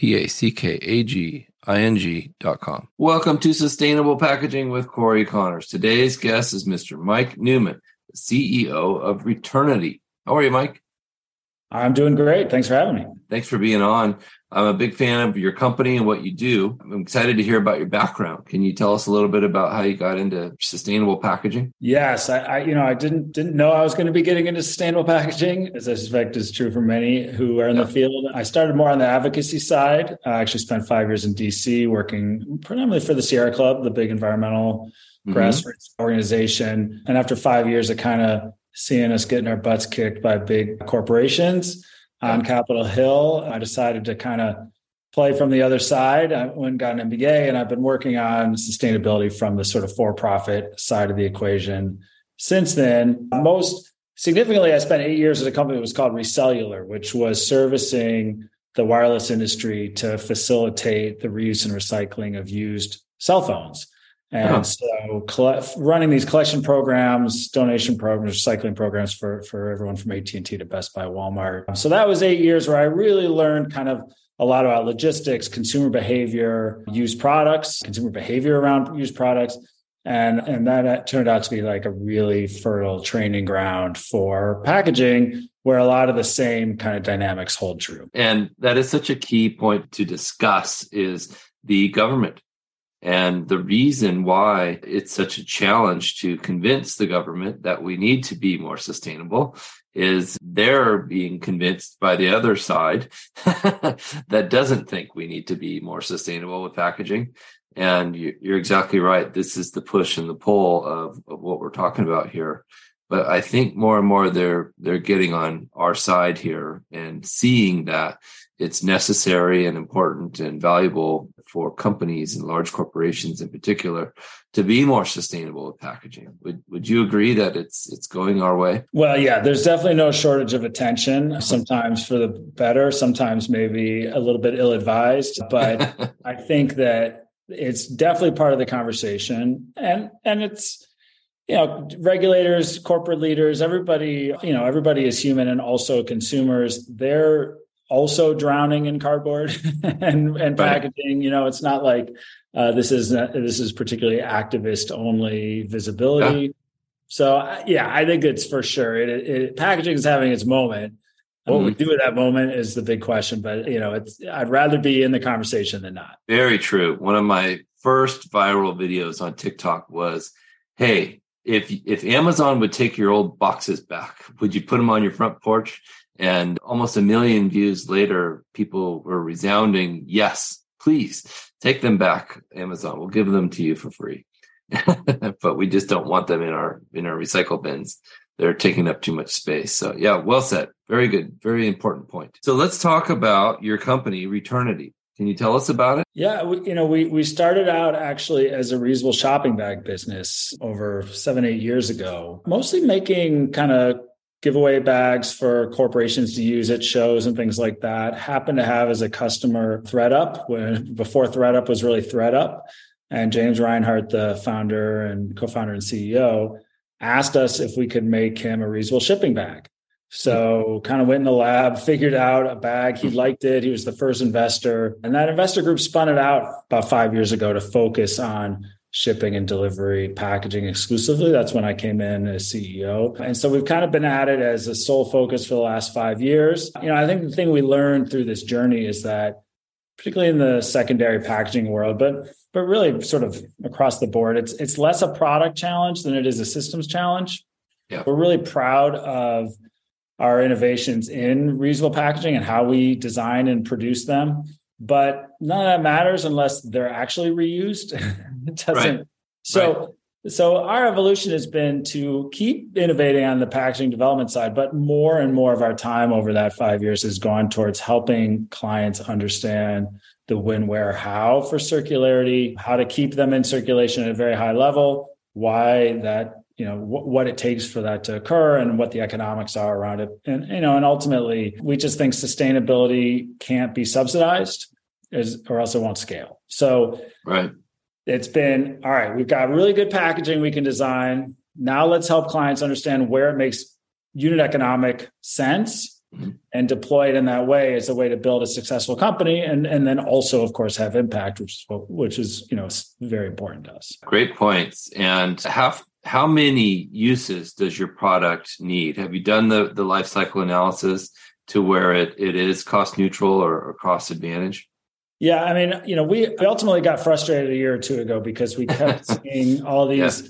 www.ororapackaging.com. Welcome to Sustainable Packaging with Cory Connors. Today's guest is Mr. Mike Newman, CEO of Returnity. How are you, Mike? I'm doing great. Thanks for having me. Thanks for being on. I'm a big fan of your company and what you do. I'm excited to hear about your background. Can you tell us a little bit about how you got into sustainable packaging? Yes, I, I you know I didn't didn't know I was going to be getting into sustainable packaging, as I suspect is true for many who are in yeah. the field. I started more on the advocacy side. I actually spent five years in DC working predominantly for the Sierra Club, the big environmental mm-hmm. grassroots organization. And after five years, it kind of seeing us getting our butts kicked by big corporations on Capitol Hill. I decided to kind of play from the other side. I went and got an MBA, and I've been working on sustainability from the sort of for profit side of the equation since then. Most significantly, I spent eight years at a company that was called Recellular, which was servicing the wireless industry to facilitate the reuse and recycling of used cell phones. And uh-huh. so collect, running these collection programs, donation programs, recycling programs for, for everyone from AT&T to Best Buy, Walmart. So that was eight years where I really learned kind of a lot about logistics, consumer behavior, used products, consumer behavior around used products. And, and that turned out to be like a really fertile training ground for packaging where a lot of the same kind of dynamics hold true. And that is such a key point to discuss is the government and the reason why it's such a challenge to convince the government that we need to be more sustainable is they're being convinced by the other side that doesn't think we need to be more sustainable with packaging. And you're exactly right. This is the push and the pull of, of what we're talking about here. But I think more and more they're they're getting on our side here and seeing that it's necessary and important and valuable for companies and large corporations in particular to be more sustainable with packaging. Would would you agree that it's it's going our way? Well, yeah, there's definitely no shortage of attention, sometimes for the better, sometimes maybe a little bit ill-advised, but I think that it's definitely part of the conversation and and it's you know regulators corporate leaders everybody you know everybody is human and also consumers they're also drowning in cardboard and, and packaging. You know, it's not like uh, this is this is particularly activist only visibility. Yeah. So yeah, I think it's for sure. It, it, packaging is having its moment. What mm-hmm. we do at that moment is the big question. But you know, it's I'd rather be in the conversation than not. Very true. One of my first viral videos on TikTok was, "Hey, if if Amazon would take your old boxes back, would you put them on your front porch?" And almost a million views later, people were resounding, yes, please take them back, Amazon. We'll give them to you for free. but we just don't want them in our in our recycle bins. They're taking up too much space. So yeah, well said. Very good. Very important point. So let's talk about your company, Returnity. Can you tell us about it? Yeah, we, you know, we we started out actually as a reusable shopping bag business over seven eight years ago, mostly making kind of giveaway bags for corporations to use at shows and things like that. Happen to have as a customer ThredUp when before ThredUp was really ThredUp. And James Reinhart, the founder and co-founder and CEO, asked us if we could make him a reusable shipping bag. So kind of went in the lab, figured out a bag. He liked it. He was the first investor. And that investor group spun it out about five years ago to focus on shipping and delivery packaging exclusively. That's when I came in as CEO. And so we've kind of been at it as a sole focus for the last five years. You know, I think the thing we learned through this journey is that particularly in the secondary packaging world, but but really sort of across the board, it's it's less a product challenge than it is a systems challenge. Yeah. We're really proud of our innovations in reusable packaging and how we design and produce them but none of that matters unless they're actually reused. it doesn't. Right. So, right. so our evolution has been to keep innovating on the packaging development side, but more and more of our time over that five years has gone towards helping clients understand the when, where, how for circularity, how to keep them in circulation at a very high level, why that you know wh- what it takes for that to occur and what the economics are around it and you know and ultimately we just think sustainability can't be subsidized as, or else it won't scale so right it's been all right we've got really good packaging we can design. Now let's help clients understand where it makes unit economic sense mm-hmm. and deploy it in that way as a way to build a successful company and and then also of course have impact which is which is you know very important to us. Great points. And how how many uses does your product need? Have you done the the life cycle analysis to where it, it is cost neutral or, or cost advantage yeah, I mean, you know, we, we ultimately got frustrated a year or two ago because we kept seeing all these yeah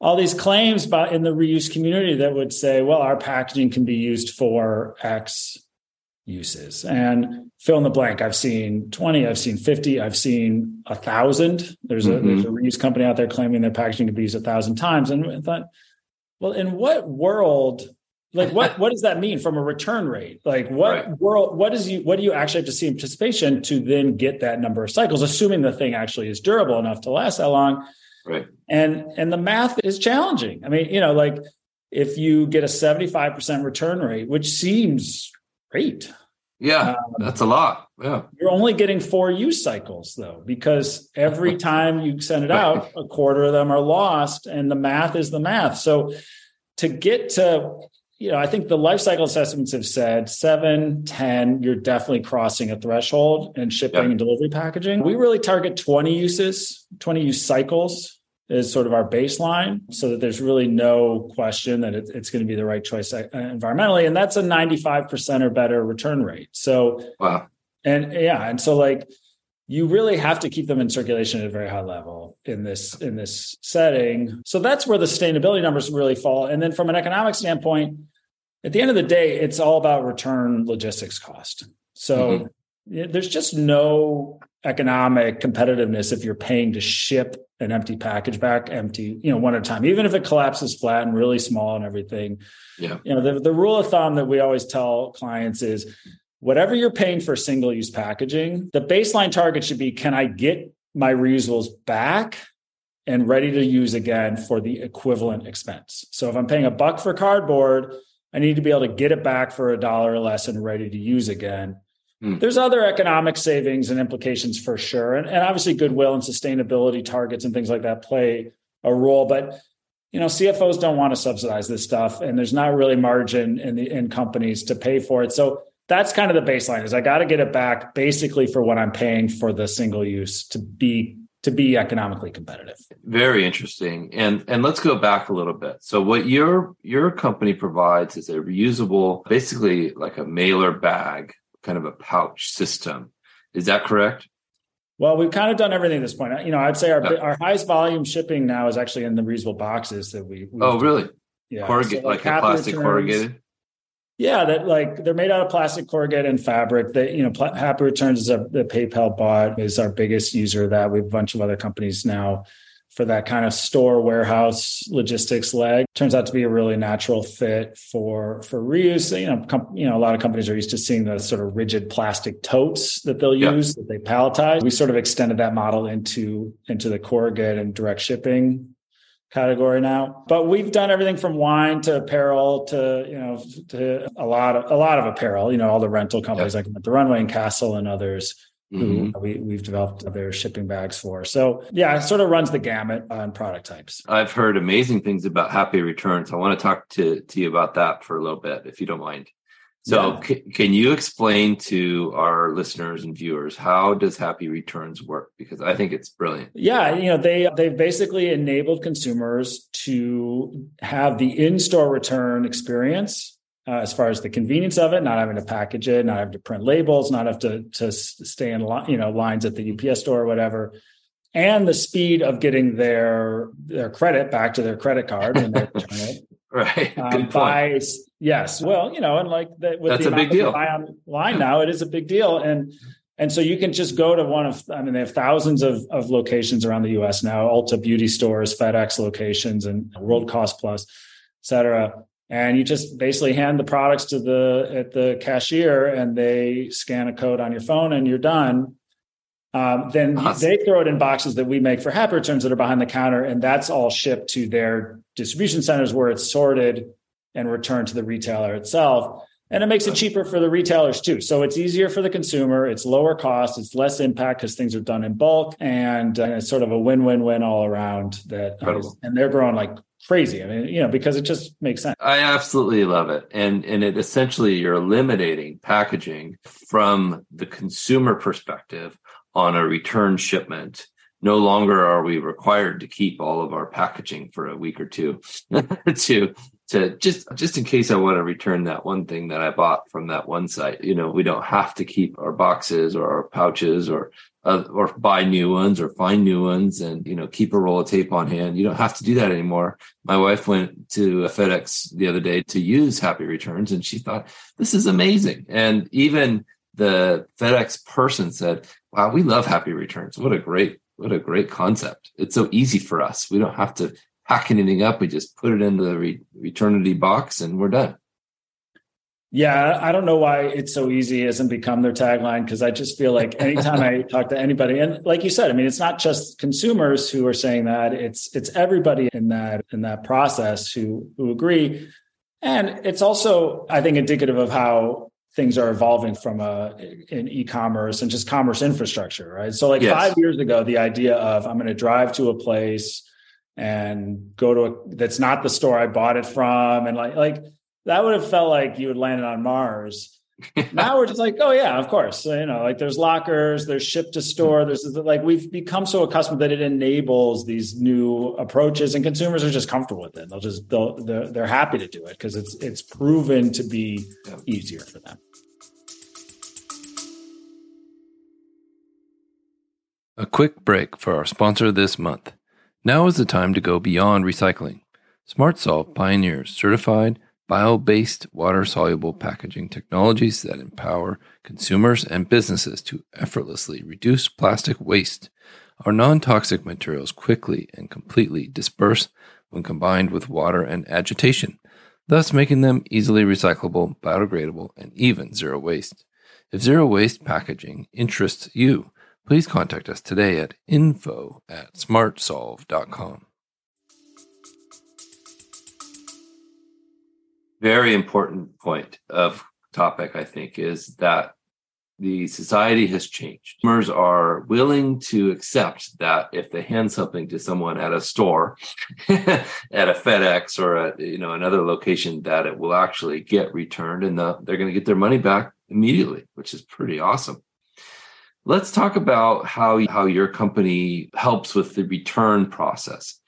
all these claims about in the reuse community that would say, well, our packaging can be used for X uses. And fill in the blank. I've seen 20, I've seen 50, I've seen a thousand. There's a mm-hmm. there's a reuse company out there claiming their packaging can be used a thousand times. And I thought, well, in what world, like what what does that mean from a return rate? Like what right. world what is you what do you actually have to see in participation to then get that number of cycles, assuming the thing actually is durable enough to last that long? Right. And and the math is challenging. I mean, you know, like if you get a 75% return rate, which seems great. Yeah, um, that's a lot. Yeah. You're only getting four use cycles though, because every time you send it out, a quarter of them are lost and the math is the math. So to get to you know, I think the life cycle assessments have said seven, 10, you're definitely crossing a threshold in shipping and delivery packaging. We really target 20 uses, 20 use cycles is sort of our baseline so that there's really no question that it, it's going to be the right choice uh, environmentally and that's a 95% or better return rate. So wow. and yeah and so like you really have to keep them in circulation at a very high level in this in this setting. So that's where the sustainability numbers really fall. And then from an economic standpoint at the end of the day it's all about return logistics cost. So mm-hmm. there's just no economic competitiveness if you're paying to ship an empty package back empty you know one at a time even if it collapses flat and really small and everything. Yeah. You know the, the rule of thumb that we always tell clients is whatever you're paying for single use packaging the baseline target should be can i get my reusables back and ready to use again for the equivalent expense so if i'm paying a buck for cardboard i need to be able to get it back for a dollar or less and ready to use again Hmm. There's other economic savings and implications for sure. And, and obviously goodwill and sustainability targets and things like that play a role. But you know, CFOs don't want to subsidize this stuff, and there's not really margin in the in companies to pay for it. So that's kind of the baseline is I got to get it back basically for what I'm paying for the single use to be to be economically competitive. Very interesting. And and let's go back a little bit. So what your your company provides is a reusable basically like a mailer bag kind of a pouch system. Is that correct? Well, we've kind of done everything at this point. You know, I'd say our yeah. our highest volume shipping now is actually in the reusable boxes that we. Oh, really? Yeah, Corrugate, so like, like a plastic returns, corrugated. Yeah, that like they're made out of plastic corrugated and fabric. That you know, Pl- Happy Returns is a the PayPal bot is our biggest user of that. We have a bunch of other companies now for that kind of store warehouse logistics leg turns out to be a really natural fit for for reuse you know com- you know a lot of companies are used to seeing the sort of rigid plastic totes that they'll use that they palletize we sort of extended that model into into the corrugate and direct shipping category now but we've done everything from wine to apparel to you know to a lot of a lot of apparel you know all the rental companies like the runway and CaaStle and others mm-hmm. who we, we've developed their shipping bags for. So yeah, it sort of runs the gamut on product types. I've heard amazing things about Happy Returns. I want to talk to, to you about that for a little bit, if you don't mind. So yeah. c- can you explain to our listeners and viewers how does Happy Returns work? Because I think it's brilliant. Yeah, you know, they they've basically enabled consumers to have the in-store return experience uh, as far as the convenience of it, not having to package it, not having to print labels, not have to to stay in you know lines at the UPS store or whatever, and the speed of getting their their credit back to their credit card when they return it. right. Um, Good by, yes. Well, you know, and like the, with That's the a big deal. buy online now, it is a big deal, and and so you can just go to one of, I mean, they have thousands of, of locations around the US now, Ulta beauty stores, FedEx locations, and World Cost Plus, et cetera and you just basically hand the products to the at the cashier and they scan a code on your phone and you're done Um, then awesome. they throw it in boxes that we make for happy returns that are behind the counter, and that's all shipped to their distribution centers where it's sorted and returned to the retailer itself. And it makes it cheaper for the retailers too. So it's easier for the consumer. It's lower cost. It's less impact because things are done in bulk, and uh, it's sort of a win-win-win all around. That uh, and they're growing like crazy. I mean, you know, because it just makes sense. I absolutely love it, and and it essentially you're eliminating packaging from the consumer perspective on a return shipment no longer are we required to keep all of our packaging for a week or two to to just just in case I want to return that one thing that I bought from that one site. You know, we don't have to keep our boxes or our pouches or uh, or buy new ones or find new ones and you know keep a roll of tape on hand. You don't have to do that anymore. My wife went to a FedEx the other day to use Happy Returns and she thought this is amazing. And even the FedEx person said, "Wow, we love Happy Returns. What a great what a great concept. It's so easy for us. We don't have to hack anything up. We just put it into the re- Returnity box and we're done. Yeah, I don't know why it's so easy hasn't become their tagline because I just feel like anytime I talk to anybody, and like you said, I mean, it's not just consumers who are saying that; it's it's everybody in that in that process who who agree, and it's also I think indicative of how things are evolving from a in e-commerce and just commerce infrastructure, right? So, like yes. five years ago, the idea of I'm going to drive to a place and go to a that's not the store I bought it from. And like like that would have felt like you had landed on Mars. Now we're just like, oh yeah, of course. So, you know, like there's lockers, there's ship to store, there's like we've become so accustomed that it enables these new approaches, and consumers are just comfortable with it. They'll just they'll they're, they're happy to do it because it's it's proven to be easier for them. A quick break for our sponsor this month. Now is the time to go beyond recycling. SmartSolve pioneers certified bio based water soluble packaging technologies that empower consumers and businesses to effortlessly reduce plastic waste. Our non toxic materials quickly and completely disperse when combined with water and agitation, thus making them easily recyclable, biodegradable, and even zero waste. If zero waste packaging interests you, please contact us today at info at smartsolve.com. Very important point of topic, I think, is that the society has changed. Consumers are willing to accept that if they hand something to someone at a store, at a FedEx or at you know another location, that it will actually get returned and the, they're going to get their money back immediately, which is pretty awesome. Let's talk about how, how your company helps with the return process.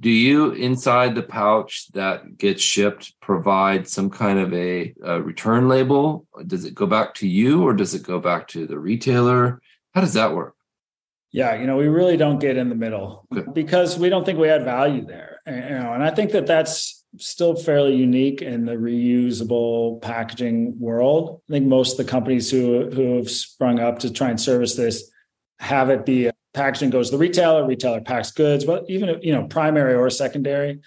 Do you, inside the pouch that gets shipped, provide some kind of a, a return label? Does it go back to you or does it go back to the retailer? How does that work? Yeah, you know, we really don't get in the middle okay. because we don't think we add value there. You know, and I think that that's still fairly unique in the reusable packaging world. I think most of the companies who who have sprung up to try and service this have it be packaging goes to the retailer, retailer packs goods, but even you know primary or secondary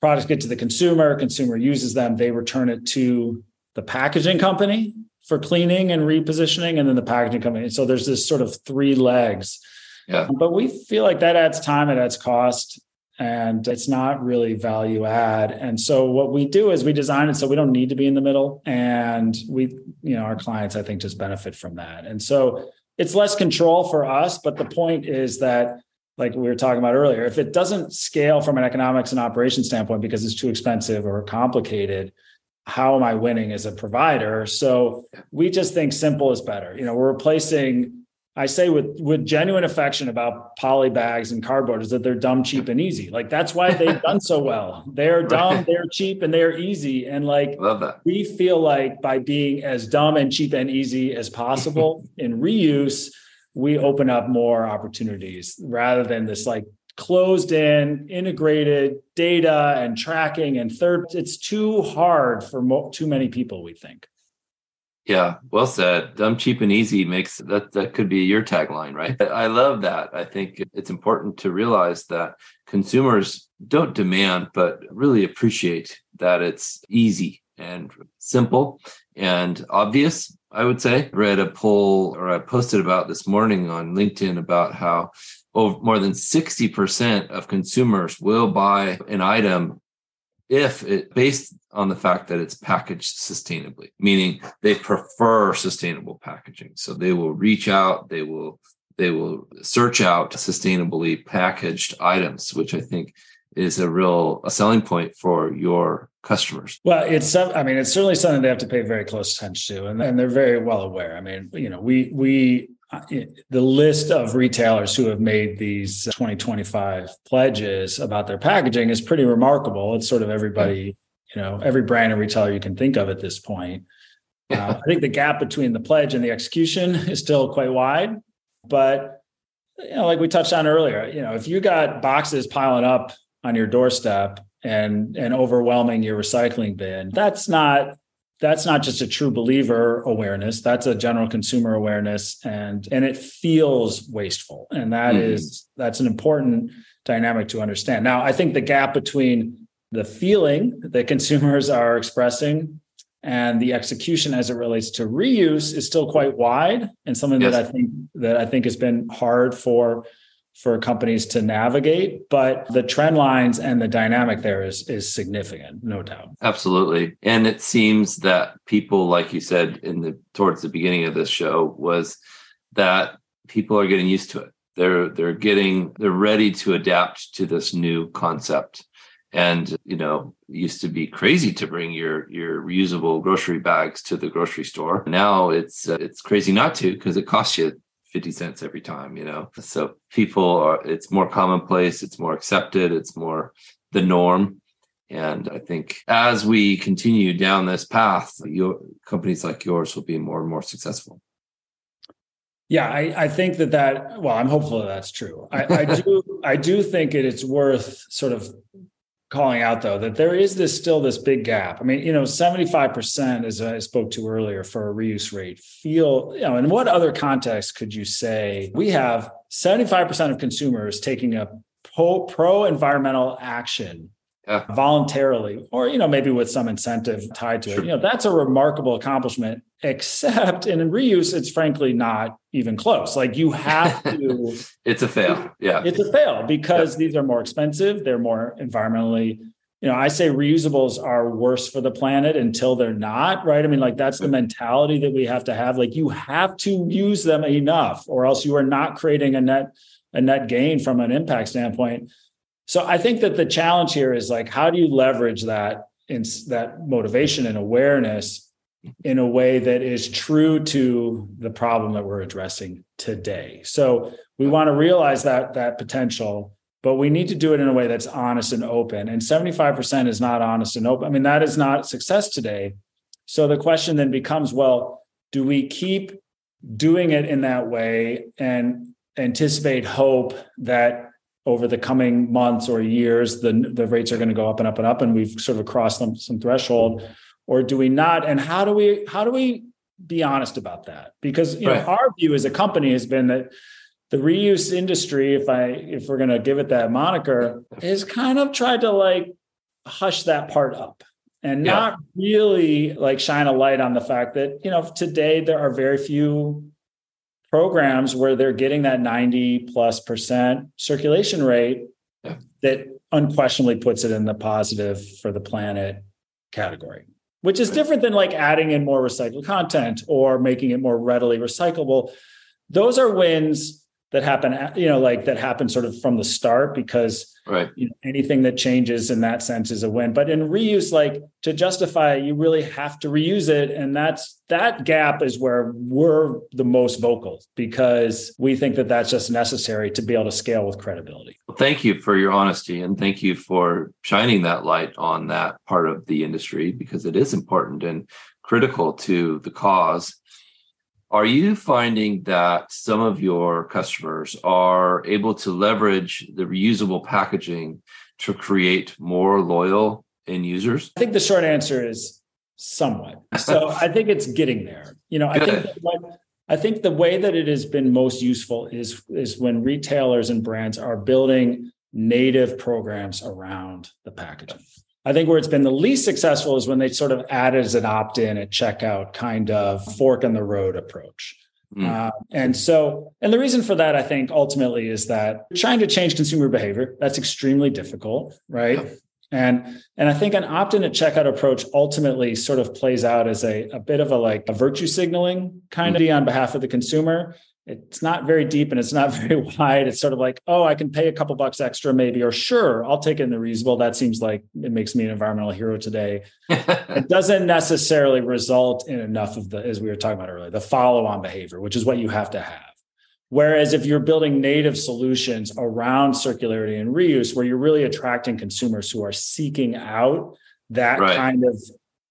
products get to the consumer, consumer uses them, they return it to the packaging company for cleaning and repositioning, and then the packaging company. So there's this sort of three legs. Yeah. But we feel like that adds time, it adds cost and it's not really value add. And so what we do is we design it so we don't need to be in the middle and we you know our clients I think just benefit from that. And so it's less control for us, but the point is that like we were talking about earlier, if it doesn't scale from an economics and operation standpoint because it's too expensive or complicated, how am I winning as a provider? So we just think simple is better. You know, we're replacing I say with with genuine affection about poly bags and cardboard is that they're dumb, cheap, and easy. Like that's why they've done so well. They're dumb, right. they're cheap, and they're easy. And like we feel like by being as dumb and cheap and easy as possible in reuse, we open up more opportunities rather than this like closed in integrated data and tracking and third it's too hard for mo- too many people we think yeah, well said. Dumb, cheap, and easy makes that that could be your tagline, right? I love that. I think it's important to realize that consumers don't demand, but really appreciate that it's easy and simple and obvious I would say. Read a poll or I posted about this morning on LinkedIn about how over more than 60% of consumers will buy an item if it based on the fact that it's packaged sustainably, meaning they prefer sustainable packaging. So they will reach out, they will they will search out sustainably packaged items, which I think is a real a selling point for your customers. Well, it's I mean, it's certainly something they have to pay very close attention to, and, and they're very well aware. I mean, you know, we we the list of retailers who have made these 2025 pledges about their packaging is pretty remarkable. It's sort of everybody, you know, every brand and retailer you can think of at this point. Uh, I think the gap between the pledge and the execution is still quite wide, but you know, like we touched on earlier, you know, if you got boxes piling up on your doorstep and and overwhelming your recycling bin, that's not that's not just a true believer awareness that's a general consumer awareness and and it feels wasteful and that mm-hmm. is that's an important dynamic to understand now i think the gap between the feeling that consumers are expressing and the execution as it relates to reuse is still quite wide and something yes. that i think that i think has been hard for for companies to navigate but the trend lines and the dynamic there is is significant no doubt. Absolutely. And it seems that people like you said in the towards the beginning of this show was that people are getting used to it. They're they're getting they're ready to adapt to this new concept. And you know used to be crazy to bring your your reusable grocery bags to the grocery store. Now it's uh, it's crazy not to because it costs you 50 cents every time, you know? So people are, it's more commonplace, it's more accepted, it's more the norm. And I think as we continue down this path, your companies like yours will be more and more successful. Yeah, I, I think that that well, I'm hopeful that that's true. I, I do I do think it, it's worth sort of calling out though that there is this still this big gap. I mean, you know, 75% as I spoke to earlier for a reuse rate feel, you know, in what other context could you say we have 75% of consumers taking a pro environmental action yeah. voluntarily or you know maybe with some incentive tied to sure. it you know that's a remarkable accomplishment except and in reuse it's frankly not even close. Like you have to it's a fail. Yeah. It's a fail because yeah. these are more expensive. They're more environmentally you know i say reusables are worse for the planet until they're not right? I mean like that's the mentality that we have to have. Like you have to use them enough or else you are not creating a net a net gain from an impact standpoint. So I think that the challenge here is like, how do you leverage that in that motivation and awareness in a way that is true to the problem that we're addressing today? So we want to realize that that potential, but we need to do it in a way that's honest and open. And 75% is not honest and open. I mean, that is not success today. So the question then becomes, well, do we keep doing it in that way and anticipate hope that over the coming months or years, the, the rates are going to go up and up and up, and we've sort of crossed some, some threshold, or do we not? And how do we how do we be honest about that? Because you right. know, our view as a company has been that the reuse industry, if I if we're going to give it that moniker, has kind of tried to like hush that part up and yeah. not really like shine a light on the fact that you know today there are very few programs where they're getting that 90 plus percent circulation rate yeah. that unquestionably puts it in the positive for the planet category which is different than like adding in more recycled content or making it more readily recyclable. Those are wins that happen you know like that happen sort of from the start because right. you know, anything that changes in that sense is a win. But in reuse like to justify it you really have to reuse it. And that's that gap is where we're the most vocal because we think that that's just necessary to be able to scale with credibility. Well, thank you for your honesty and thank you for shining that light on that part of the industry because it is important and critical to the cause are you finding that some of your customers are able to leverage the reusable packaging to create more loyal end users? I think the short answer is somewhat. So I think it's getting there. You know, I think what I think the way that it has been most useful is is when retailers and brands are building native programs around the packaging. I think where it's been the least successful is when they sort of added as an opt in at checkout kind of fork in the road approach. Mm. Uh, and so, and the reason for that, I think ultimately is that trying to change consumer behavior, that's extremely difficult, right? Yeah. And and I think an opt-in at checkout approach ultimately sort of plays out as a, a bit of a like a virtue signaling kind mm. of on behalf of the consumer it's not very deep and it's not very wide. It's sort of like, oh, I can pay a couple bucks extra, maybe, or sure, I'll take it in the reasonable. That seems like it makes me an environmental hero today. it doesn't necessarily result in enough of the, as we were talking about earlier, the follow-on behavior, which is what you have to have. Whereas if you're building native solutions around circularity and reuse, where you're really attracting consumers who are seeking out that right. kind of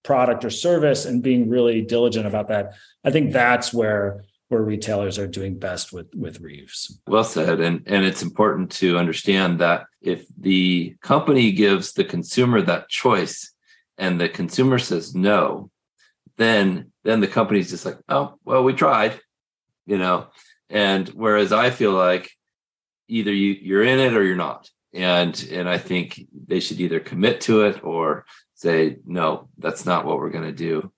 product or service and being really diligent about that, I think that's where where retailers are doing best with with reuse. Well said, and and it's important to understand that if the company gives the consumer that choice, and the consumer says no, then then the company's just like, oh well, we tried, you know. And whereas I feel like either you you're in it or you're not, and and I think they should either commit to it or say no, that's not what we're going to do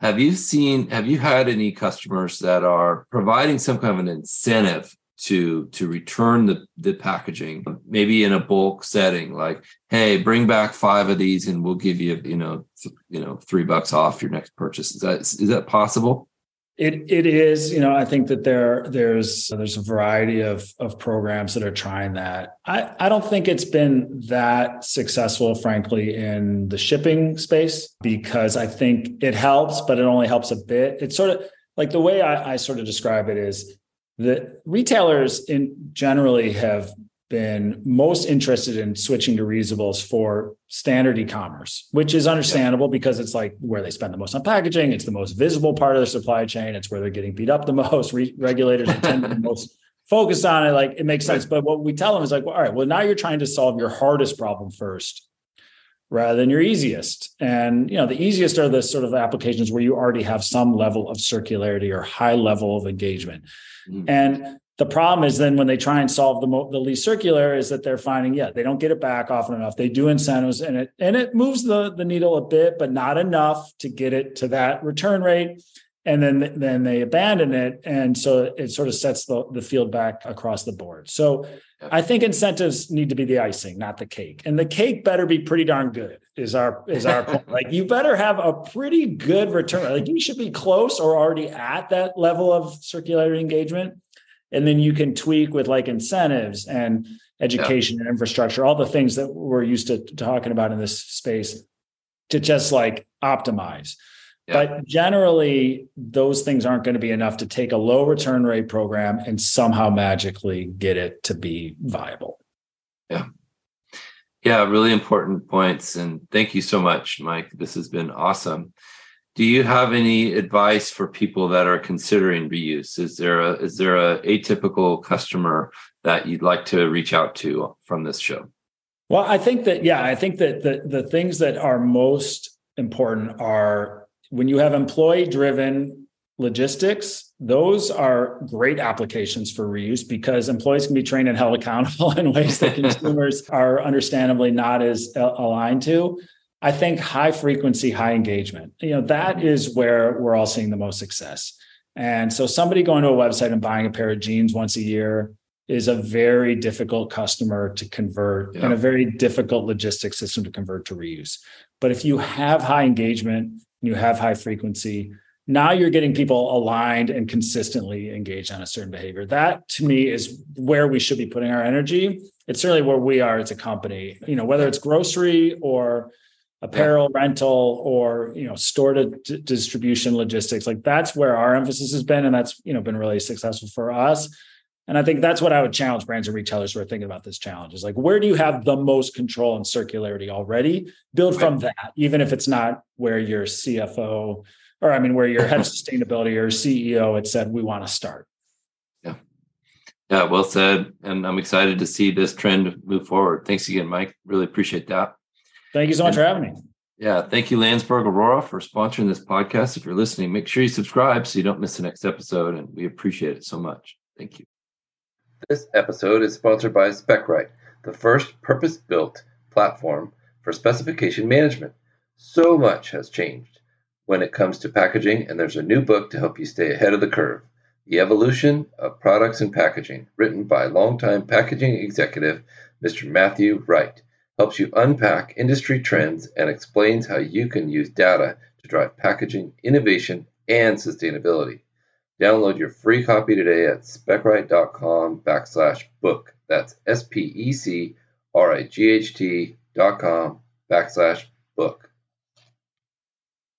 have you seen, have you had any customers that are providing some kind of an incentive to to return the the packaging maybe in a bulk setting like hey bring back five of these and we'll give you you know th- you know 3 bucks off your next purchase. Is that is that possible it it is, you know, I think that there there's there's a variety of of programs that are trying that. I I don't think it's been that successful, frankly, in the shipping space because I think it helps, but it only helps a bit. It's sort of like the way I, I sort of describe it is that retailers in generally have been most interested in switching to reusables for standard e-commerce, which is understandable because it's like where they spend the most on packaging. It's the most visible part of their supply chain. It's where they're getting beat up the most. Re- regulators tend to be most focused on it. Like it makes sense. But what we tell them is like, well, all right, well, now you're trying to solve your hardest problem first rather than your easiest. And you know, the easiest are the sort of applications where you already have some level of circularity or high level of engagement. Mm-hmm. And the problem is then when they try and solve the, mo- the least circular is that they're finding yeah they don't get it back often enough. They do incentives and it and it moves the the needle a bit but not enough to get it to that return rate. And then then they abandon it. And so it sort of sets the, the field back across the board. So i think incentives need to be the icing not the cake. And the cake better be pretty darn good is our is our point. Like you better have a pretty good return. Like you should be close or already at that level of circularity engagement and then you can tweak with like incentives and education yeah. and infrastructure all the things that we're used to talking about in this space to just like optimize yeah. but generally those things aren't going to be enough to take a low return rate program and somehow magically get it to be viable yeah yeah really important points and thank you so much mike this has been awesome do you have any advice for people that are considering reuse? Is there a is there a atypical customer that you'd like to reach out to from this show? Well, I think that yeah, I think that the the things that are most important are when you have employee driven logistics, those are great applications for reuse because employees can be trained and held accountable in ways that consumers are understandably not as aligned to. I think high frequency, high engagement, you know, that mm-hmm. is where we're all seeing the most success. And so somebody going to a website and buying a pair of jeans once a year is a very difficult customer to convert yeah. and a very difficult logistics system to convert to reuse. But if you have high engagement, and you have high frequency, now you're getting people aligned and consistently engaged on a certain behavior. That to me is where we should be putting our energy. It's certainly where we are as a company, you know, whether it's grocery or apparel yeah. rental or you know store to d- distribution logistics. Like that's where our emphasis has been and that's you know been really successful for us. And i think that's what i would challenge brands and retailers who are thinking about this challenge is like where do you have the most control and circularity already? Build right. from that even if it's not where your cfo or i mean where your head of sustainability or ceo had said we want to start. Yeah. Yeah well said and i'm excited to see this trend move forward. Thanks again mike. Really appreciate that Thank you so much and, for having me. Yeah, thank you, Landsberg Orora, for sponsoring this podcast. If you're listening, make sure you subscribe so you don't miss the next episode, and we appreciate it so much. Thank you. This episode is sponsored by Specright, the first purpose built platform for specification management. So much has changed when it comes to packaging, and there's a new book to help you stay ahead of the curve The Evolution of Products and Packaging, written by longtime packaging executive Mr. Matthew Wright. Helps you unpack industry trends and explains how you can use data to drive packaging innovation and sustainability. Download your free copy today at specright.com backslash book. That's S P E C R I G H T dot com backslash book.